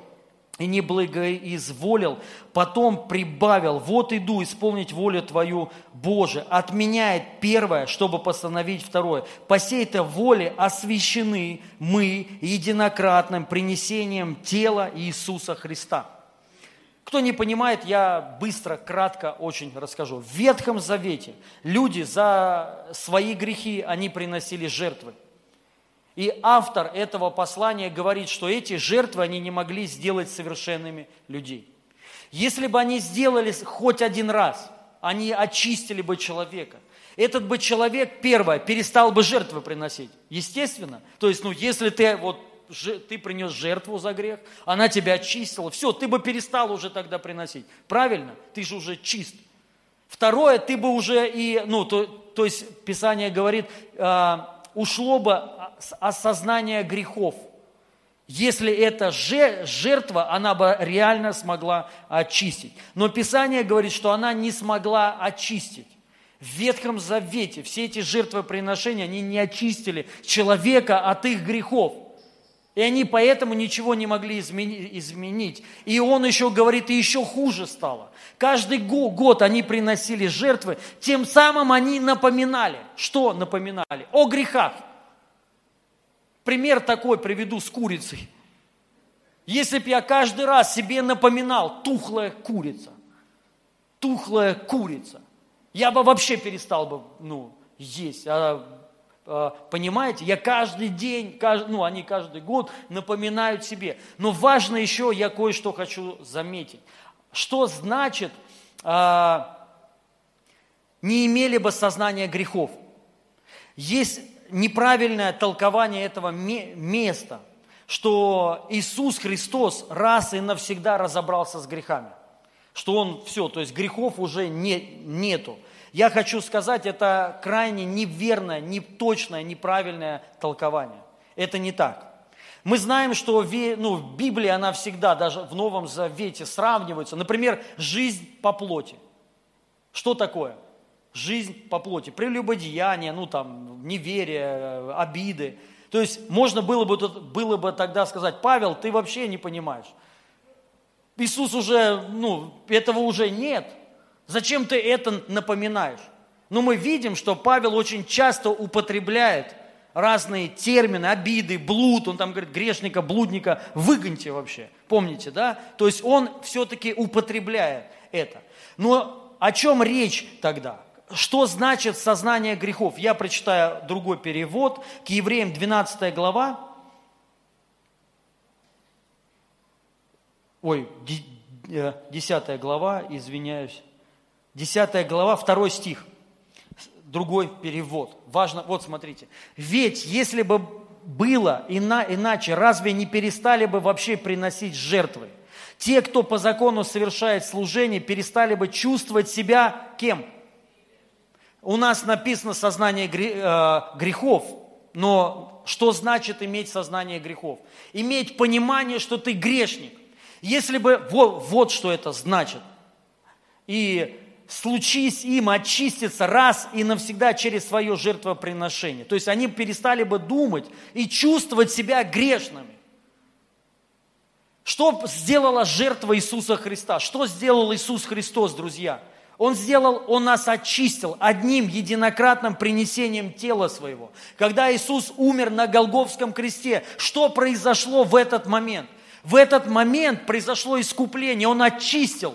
и не благоизволил, потом прибавил, вот иду исполнить волю Твою, Боже, отменяет первое, чтобы постановить второе. По сей-то воле освящены мы единократным принесением тела Иисуса Христа – кто не понимает, я быстро, кратко очень расскажу. В Ветхом Завете люди за свои грехи, они приносили жертвы. И автор этого послания говорит, что эти жертвы они не могли сделать совершенными людей. Если бы они сделали хоть один раз, они очистили бы человека. Этот бы человек, первое, перестал бы жертвы приносить. Естественно. То есть, ну, если ты вот ты принес жертву за грех, она тебя очистила, все, ты бы перестал уже тогда приносить. Правильно? Ты же уже чист. Второе, ты бы уже и, ну, то, то есть Писание говорит, э, ушло бы осознание грехов. Если это жертва, она бы реально смогла очистить. Но Писание говорит, что она не смогла очистить. В Ветхом Завете все эти жертвоприношения, они не очистили человека от их грехов. И они поэтому ничего не могли изменить. И он еще говорит, и еще хуже стало. Каждый год они приносили жертвы, тем самым они напоминали. Что напоминали? О грехах. Пример такой приведу с курицей. Если бы я каждый раз себе напоминал, тухлая курица, тухлая курица, я бы вообще перестал бы ну, есть. А понимаете, я каждый день, каждый, ну, они каждый год напоминают себе. Но важно еще, я кое-что хочу заметить. Что значит э, не имели бы сознания грехов? Есть неправильное толкование этого места, что Иисус Христос раз и навсегда разобрался с грехами. Что Он все, то есть грехов уже не, нету. Я хочу сказать, это крайне неверное, неточное, неправильное толкование. Это не так. Мы знаем, что ну, Библии она всегда, даже в Новом Завете сравнивается. Например, жизнь по плоти. Что такое? Жизнь по плоти. Прелюбодеяние, ну там, неверие, обиды. То есть можно было бы, было бы тогда сказать, Павел, ты вообще не понимаешь. Иисус уже, ну, этого уже нет. Зачем ты это напоминаешь? Но мы видим, что Павел очень часто употребляет разные термины, обиды, блуд, он там говорит, грешника, блудника, выгоньте вообще, помните, да? То есть он все-таки употребляет это. Но о чем речь тогда? Что значит сознание грехов? Я прочитаю другой перевод, к евреям 12 глава, ой, 10 э, глава, извиняюсь, 10 глава, 2 стих, другой перевод. Важно, вот смотрите. Ведь если бы было ина, иначе, разве не перестали бы вообще приносить жертвы? Те, кто по закону совершает служение, перестали бы чувствовать себя кем? у нас написано сознание э, грехов, но что значит иметь сознание грехов? Иметь понимание, что ты грешник. Если бы, вот, вот что это значит. И случись им очиститься раз и навсегда через свое жертвоприношение. То есть они перестали бы думать и чувствовать себя грешными. Что сделала жертва Иисуса Христа? Что сделал Иисус Христос, друзья? Он сделал, Он нас очистил одним единократным принесением тела своего. Когда Иисус умер на Голговском кресте, что произошло в этот момент? В этот момент произошло искупление. Он очистил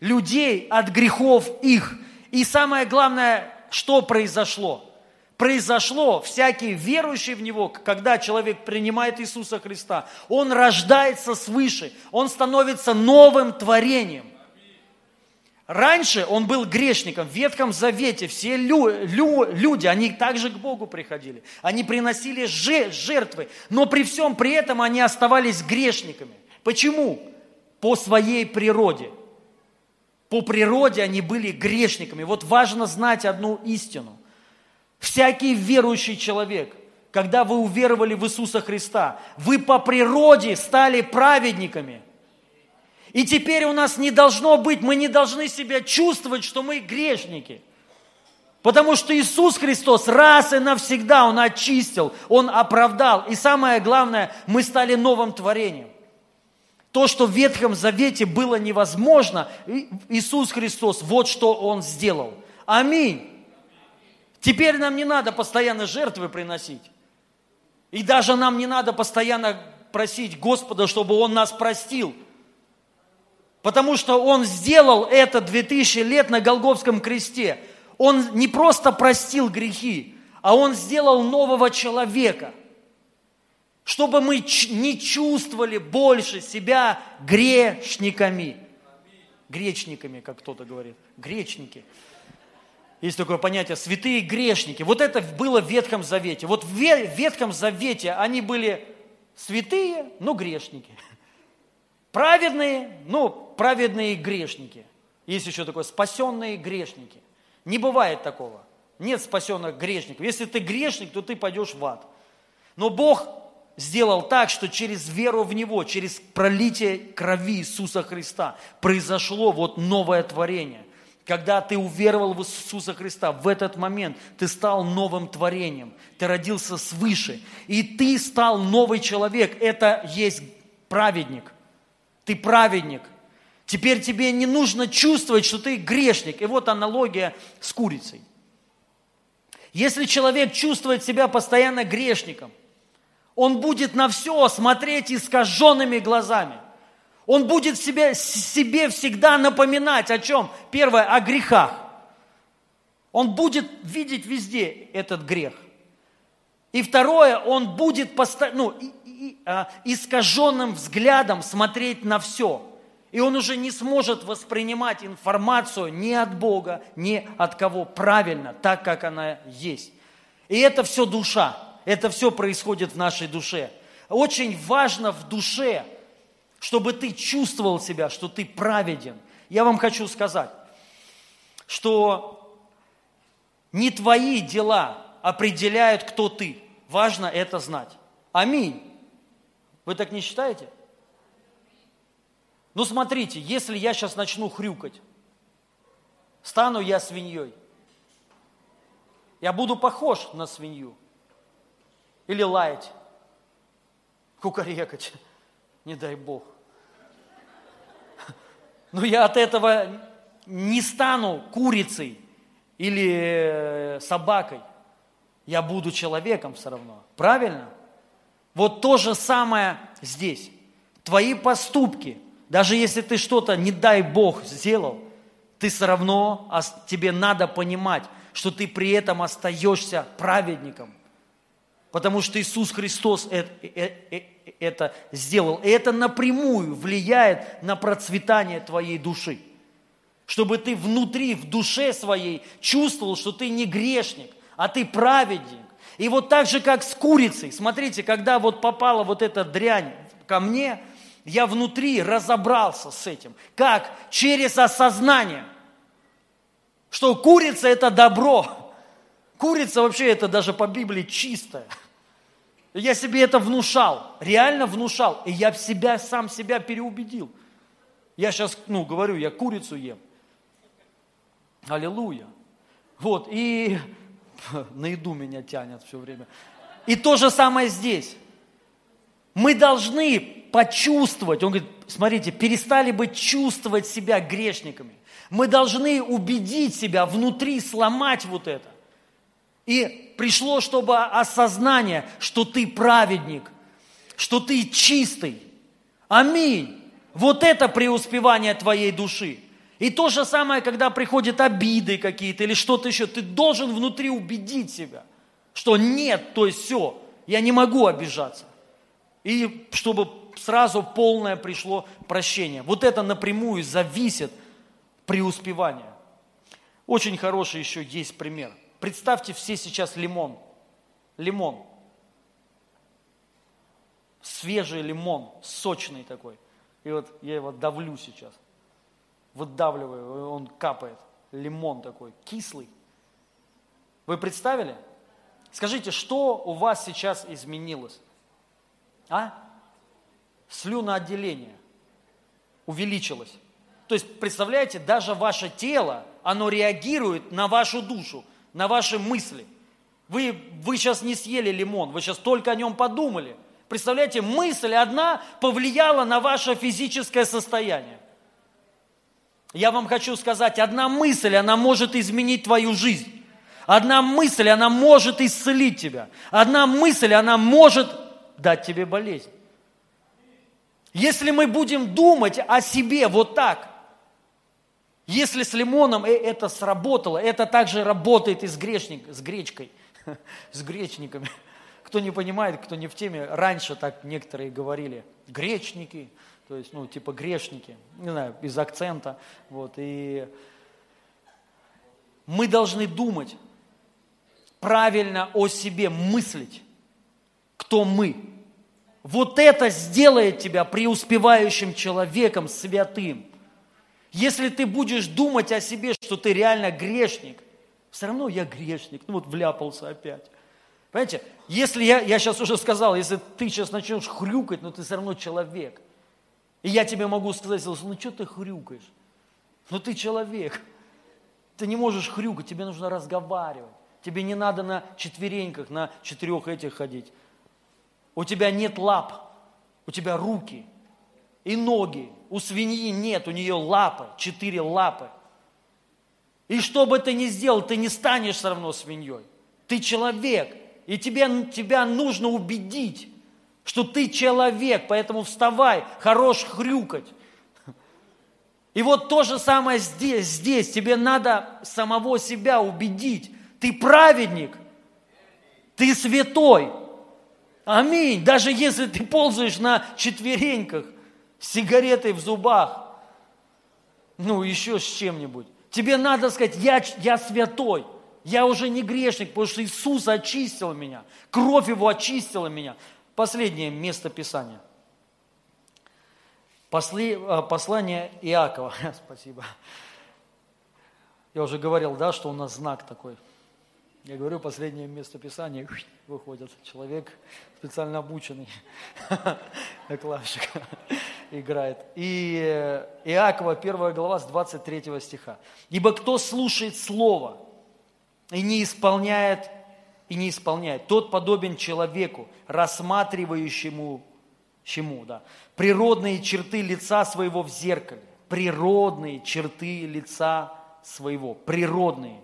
людей от грехов их. И самое главное, что произошло? Произошло, всякий верующий в Него, когда человек принимает Иисуса Христа, он рождается свыше, он становится новым творением. Раньше он был грешником. В Ветхом Завете все лю, лю, люди, они также к Богу приходили. Они приносили жертвы. Но при всем при этом они оставались грешниками. Почему? По своей природе. По природе они были грешниками. Вот важно знать одну истину. Всякий верующий человек, когда вы уверовали в Иисуса Христа, вы по природе стали праведниками – и теперь у нас не должно быть, мы не должны себя чувствовать, что мы грешники. Потому что Иисус Христос раз и навсегда Он очистил, Он оправдал. И самое главное, мы стали новым творением. То, что в Ветхом Завете было невозможно, Иисус Христос, вот что Он сделал. Аминь. Теперь нам не надо постоянно жертвы приносить. И даже нам не надо постоянно просить Господа, чтобы Он нас простил – Потому что Он сделал это 2000 лет на Голговском кресте. Он не просто простил грехи, а Он сделал нового человека. Чтобы мы не чувствовали больше себя грешниками. Гречниками, как кто-то говорит. Гречники. Есть такое понятие святые грешники. Вот это было в Ветхом Завете. Вот в Ветхом Завете они были святые, но грешники. Праведные, ну, праведные грешники. Есть еще такое, спасенные грешники. Не бывает такого. Нет спасенных грешников. Если ты грешник, то ты пойдешь в ад. Но Бог сделал так, что через веру в Него, через пролитие крови Иисуса Христа произошло вот новое творение. Когда ты уверовал в Иисуса Христа, в этот момент ты стал новым творением. Ты родился свыше. И ты стал новый человек. Это есть праведник. Ты праведник. Теперь тебе не нужно чувствовать, что ты грешник. И вот аналогия с курицей. Если человек чувствует себя постоянно грешником, он будет на все смотреть искаженными глазами. Он будет себе, себе всегда напоминать о чем? Первое, о грехах. Он будет видеть везде этот грех. И второе, он будет посто... ну, а, искаженным взглядом смотреть на все. И он уже не сможет воспринимать информацию ни от Бога, ни от кого правильно, так, как она есть. И это все душа, это все происходит в нашей душе. Очень важно в душе, чтобы ты чувствовал себя, что ты праведен. Я вам хочу сказать, что не твои дела определяют, кто ты. Важно это знать. Аминь. Вы так не считаете? Ну смотрите, если я сейчас начну хрюкать, стану я свиньей. Я буду похож на свинью. Или лаять, кукарекать, не дай Бог. Но я от этого не стану курицей или э, собакой. Я буду человеком все равно. Правильно? Вот то же самое здесь. Твои поступки, даже если ты что-то, не дай Бог, сделал, ты все равно, тебе надо понимать, что ты при этом остаешься праведником. Потому что Иисус Христос это, это сделал. И это напрямую влияет на процветание твоей души. Чтобы ты внутри, в душе своей чувствовал, что ты не грешник, а ты праведник и вот так же, как с курицей, смотрите, когда вот попала вот эта дрянь ко мне, я внутри разобрался с этим. Как? Через осознание, Что курица это добро. Курица вообще это даже по Библии чистая. Я себе это внушал, реально внушал. И я себя, сам себя переубедил. Я сейчас, ну, говорю, я курицу ем. Аллилуйя. Вот, и на еду меня тянет все время. И то же самое здесь. Мы должны почувствовать, он говорит, смотрите, перестали бы чувствовать себя грешниками. Мы должны убедить себя внутри, сломать вот это. И пришло, чтобы осознание, что ты праведник, что ты чистый. Аминь. Вот это преуспевание твоей души. И то же самое, когда приходят обиды какие-то или что-то еще, ты должен внутри убедить себя, что нет, то есть все, я не могу обижаться. И чтобы сразу полное пришло прощение. Вот это напрямую зависит преуспевания. Очень хороший еще есть пример. Представьте все сейчас лимон. Лимон. Свежий лимон, сочный такой. И вот я его давлю сейчас. Выдавливаю, он капает. Лимон такой, кислый. Вы представили? Скажите, что у вас сейчас изменилось? А? Слюноотделение увеличилось. То есть, представляете, даже ваше тело, оно реагирует на вашу душу, на ваши мысли. Вы, вы сейчас не съели лимон, вы сейчас только о нем подумали. Представляете, мысль одна повлияла на ваше физическое состояние. Я вам хочу сказать, одна мысль, она может изменить твою жизнь. Одна мысль, она может исцелить тебя. Одна мысль, она может дать тебе болезнь. Если мы будем думать о себе вот так, если с лимоном э, это сработало, это также работает и с, грешник, с гречкой, с гречниками. Кто не понимает, кто не в теме, раньше так некоторые говорили, гречники, то есть, ну, типа грешники, не знаю, без акцента, вот, и мы должны думать, правильно о себе мыслить, кто мы. Вот это сделает тебя преуспевающим человеком, святым. Если ты будешь думать о себе, что ты реально грешник, все равно я грешник, ну вот вляпался опять. Понимаете, если я, я сейчас уже сказал, если ты сейчас начнешь хрюкать, но ты все равно человек. И я тебе могу сказать, ну что ты хрюкаешь? Ну ты человек. Ты не можешь хрюкать, тебе нужно разговаривать. Тебе не надо на четвереньках, на четырех этих ходить. У тебя нет лап, у тебя руки и ноги. У свиньи нет, у нее лапы, четыре лапы. И что бы ты ни сделал, ты не станешь все равно свиньей. Ты человек, и тебе, тебя нужно убедить, что ты человек, поэтому вставай, хорош хрюкать. И вот то же самое здесь, здесь. Тебе надо самого себя убедить, ты праведник. Ты святой. Аминь. Даже если ты ползаешь на четвереньках с сигаретой в зубах, ну еще с чем-нибудь. Тебе надо сказать, я, я святой. Я уже не грешник, потому что Иисус очистил меня. Кровь Его очистила меня. Последнее место Писания. Э, послание Иакова. Спасибо. Я уже говорил, да, что у нас знак такой – я говорю, последнее место Писания выходит. Человек специально обученный, клавишик, играет. И э, Иакова, 1 глава, с 23 стиха. «Ибо кто слушает Слово и не исполняет, и не исполняет, тот подобен человеку, рассматривающему чему, да, природные черты лица своего в зеркале. Природные черты лица своего, природные –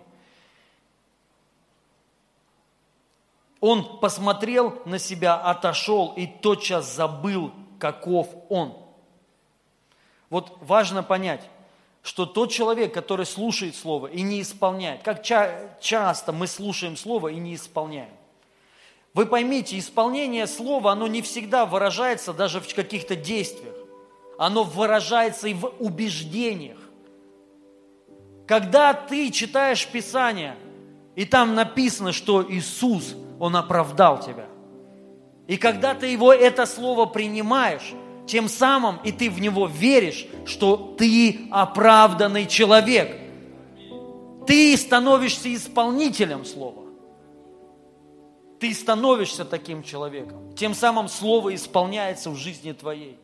Он посмотрел на себя, отошел и тотчас забыл, каков он. Вот важно понять, что тот человек, который слушает Слово и не исполняет, как ча- часто мы слушаем Слово и не исполняем. Вы поймите, исполнение Слова, оно не всегда выражается даже в каких-то действиях. Оно выражается и в убеждениях. Когда ты читаешь Писание, и там написано, что Иисус – он оправдал тебя. И когда ты его это слово принимаешь, тем самым и ты в него веришь, что ты оправданный человек. Ты становишься исполнителем слова. Ты становишься таким человеком. Тем самым слово исполняется в жизни твоей.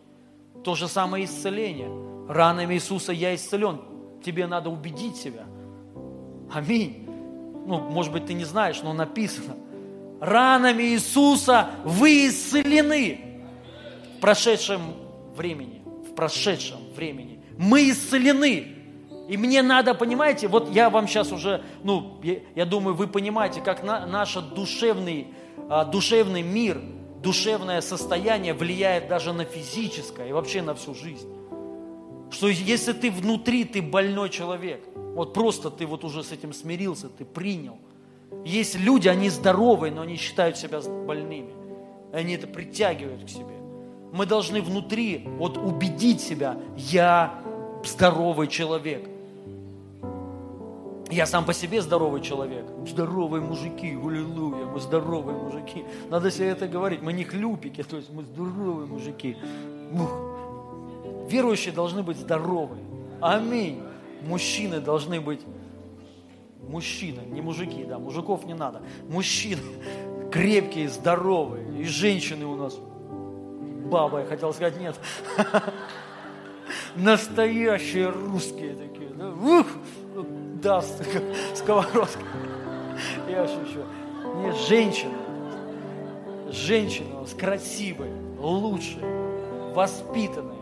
То же самое исцеление. Ранами Иисуса я исцелен. Тебе надо убедить себя. Аминь. Ну, может быть, ты не знаешь, но написано. Ранами Иисуса вы исцелены в прошедшем времени. В прошедшем времени. Мы исцелены. И мне надо, понимаете, вот я вам сейчас уже, ну, я, я думаю, вы понимаете, как на, наш душевный, а, душевный мир, душевное состояние влияет даже на физическое и вообще на всю жизнь. Что если ты внутри, ты больной человек, вот просто ты вот уже с этим смирился, ты принял. Есть люди, они здоровые, но они считают себя больными. Они это притягивают к себе. Мы должны внутри вот убедить себя, я здоровый человек. Я сам по себе здоровый человек. Здоровые мужики, аллилуйя, мы здоровые мужики. Надо себе это говорить. Мы не хлюпики, то есть мы здоровые мужики. Ух. Верующие должны быть здоровые. Аминь. Мужчины должны быть мужчины, не мужики, да, мужиков не надо. Мужчины крепкие, здоровые. И женщины у нас баба, я хотел сказать, нет. Настоящие русские такие. Да? Ух! даст сковородка. Я шучу. Не, женщина. Женщина у нас красивая, лучшая, воспитанная,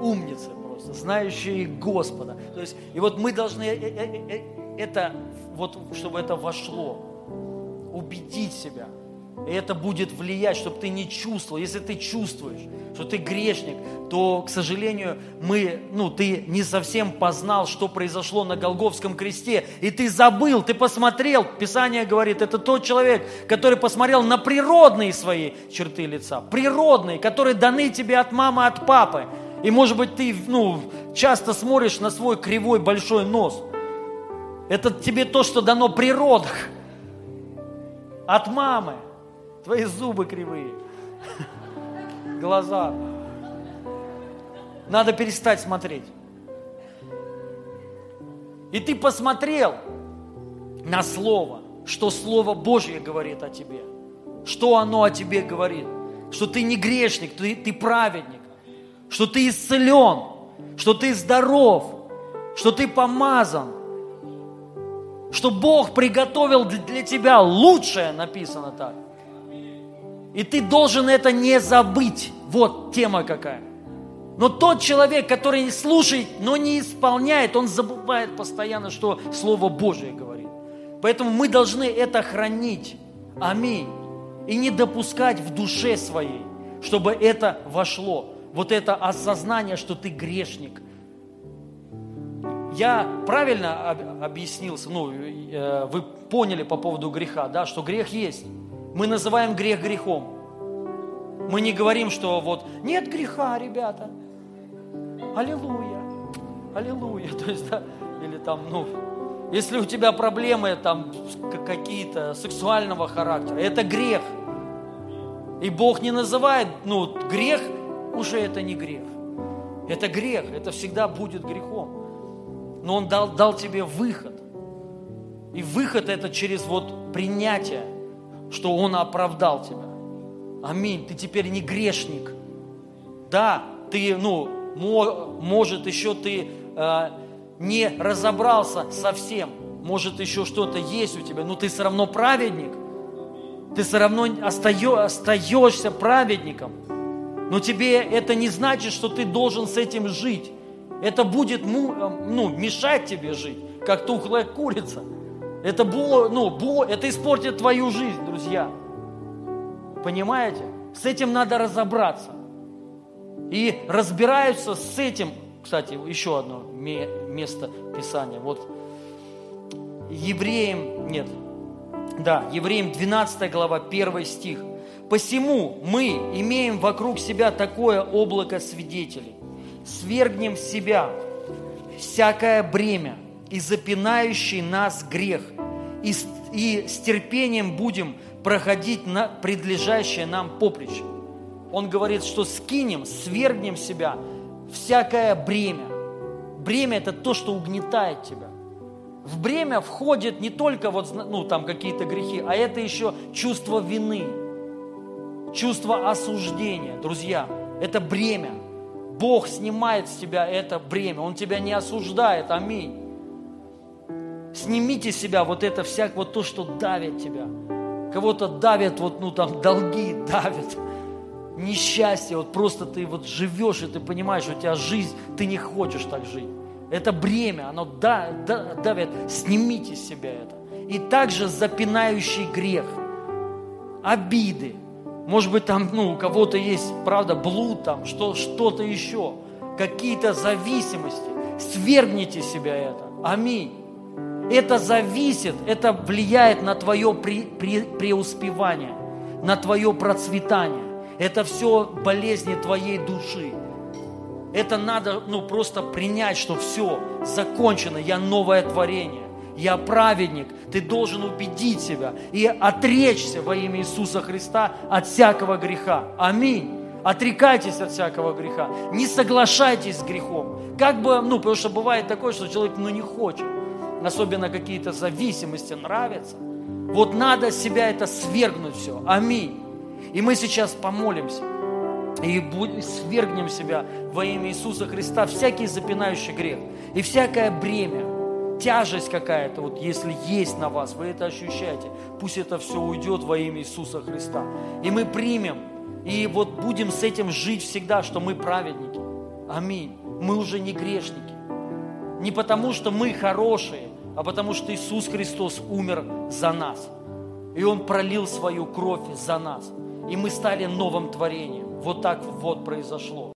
умница просто, знающая Господа. То есть, и вот мы должны э, э, э, это, вот, чтобы это вошло, убедить себя – и это будет влиять, чтобы ты не чувствовал. Если ты чувствуешь, что ты грешник, то, к сожалению, мы, ну, ты не совсем познал, что произошло на Голговском кресте. И ты забыл, ты посмотрел. Писание говорит, это тот человек, который посмотрел на природные свои черты лица. Природные, которые даны тебе от мамы, от папы. И, может быть, ты, ну, часто смотришь на свой кривой большой нос. Это тебе то, что дано природах. От мамы. Твои зубы кривые, глаза. Надо перестать смотреть. И ты посмотрел на Слово, что Слово Божье говорит о тебе. Что оно о тебе говорит. Что ты не грешник, ты, ты праведник. Что ты исцелен, что ты здоров, что ты помазан. Что Бог приготовил для тебя лучшее, написано так. И ты должен это не забыть. Вот тема какая. Но тот человек, который слушает, но не исполняет, он забывает постоянно, что Слово Божие говорит. Поэтому мы должны это хранить. Аминь. И не допускать в душе своей, чтобы это вошло. Вот это осознание, что ты грешник. Я правильно объяснился, ну, э, вы поняли по поводу греха, да, что грех есть. Мы называем грех грехом. Мы не говорим, что вот нет греха, ребята. Аллилуйя. Аллилуйя. То есть, да, или там, ну, если у тебя проблемы там какие-то сексуального характера, это грех. И Бог не называет, ну, грех, уже это не грех. Это грех, это всегда будет грехом. Но Он дал, дал тебе выход. И выход это через вот принятие что Он оправдал тебя. Аминь. Ты теперь не грешник. Да, ты, ну, может, еще ты э, не разобрался совсем. Может, еще что-то есть у тебя, но ты все равно праведник. Ты все равно остаешься праведником. Но тебе это не значит, что ты должен с этим жить. Это будет ну, мешать тебе жить, как тухлая курица. Это, было, ну, было, это испортит твою жизнь, друзья. Понимаете? С этим надо разобраться. И разбираются с этим, кстати, еще одно место Писания. Вот Евреям, нет, да, Евреям 12 глава, 1 стих. «Посему мы имеем вокруг себя такое облако свидетелей, свергнем в себя всякое бремя и запинающий нас грех, и, и с терпением будем проходить на предлежащее нам поприще. Он говорит, что скинем, свергнем себя всякое бремя. Бремя – это то, что угнетает тебя. В бремя входит не только вот, ну, там какие-то грехи, а это еще чувство вины, чувство осуждения. Друзья, это бремя. Бог снимает с тебя это бремя. Он тебя не осуждает. Аминь. Снимите с себя вот это всяк, вот то, что давит тебя. Кого-то давят, вот, ну, там, долги давят. Несчастье, вот просто ты вот живешь, и ты понимаешь, у тебя жизнь, ты не хочешь так жить. Это бремя, оно да, да, давит. Снимите с себя это. И также запинающий грех, обиды. Может быть, там ну, у кого-то есть, правда, блуд, там, что, что-то еще, какие-то зависимости. Свергните себя это. Аминь. Это зависит, это влияет на твое пре, пре, преуспевание, на твое процветание. Это все болезни твоей души. Это надо ну, просто принять, что все, закончено, я новое творение, я праведник. Ты должен убедить себя и отречься во имя Иисуса Христа от всякого греха. Аминь. Отрекайтесь от всякого греха. Не соглашайтесь с грехом. Как бы, ну, потому что бывает такое, что человек, ну, не хочет. Особенно какие-то зависимости нравятся. Вот надо себя это свергнуть все. Аминь. И мы сейчас помолимся и свергнем себя во имя Иисуса Христа всякий запинающий грех и всякое бремя, тяжесть какая-то, вот если есть на вас, вы это ощущаете, пусть это все уйдет во имя Иисуса Христа. И мы примем, и вот будем с этим жить всегда, что мы праведники. Аминь. Мы уже не грешники. Не потому, что мы хорошие, а потому, что Иисус Христос умер за нас. И Он пролил свою кровь за нас. И мы стали новым творением. Вот так вот произошло.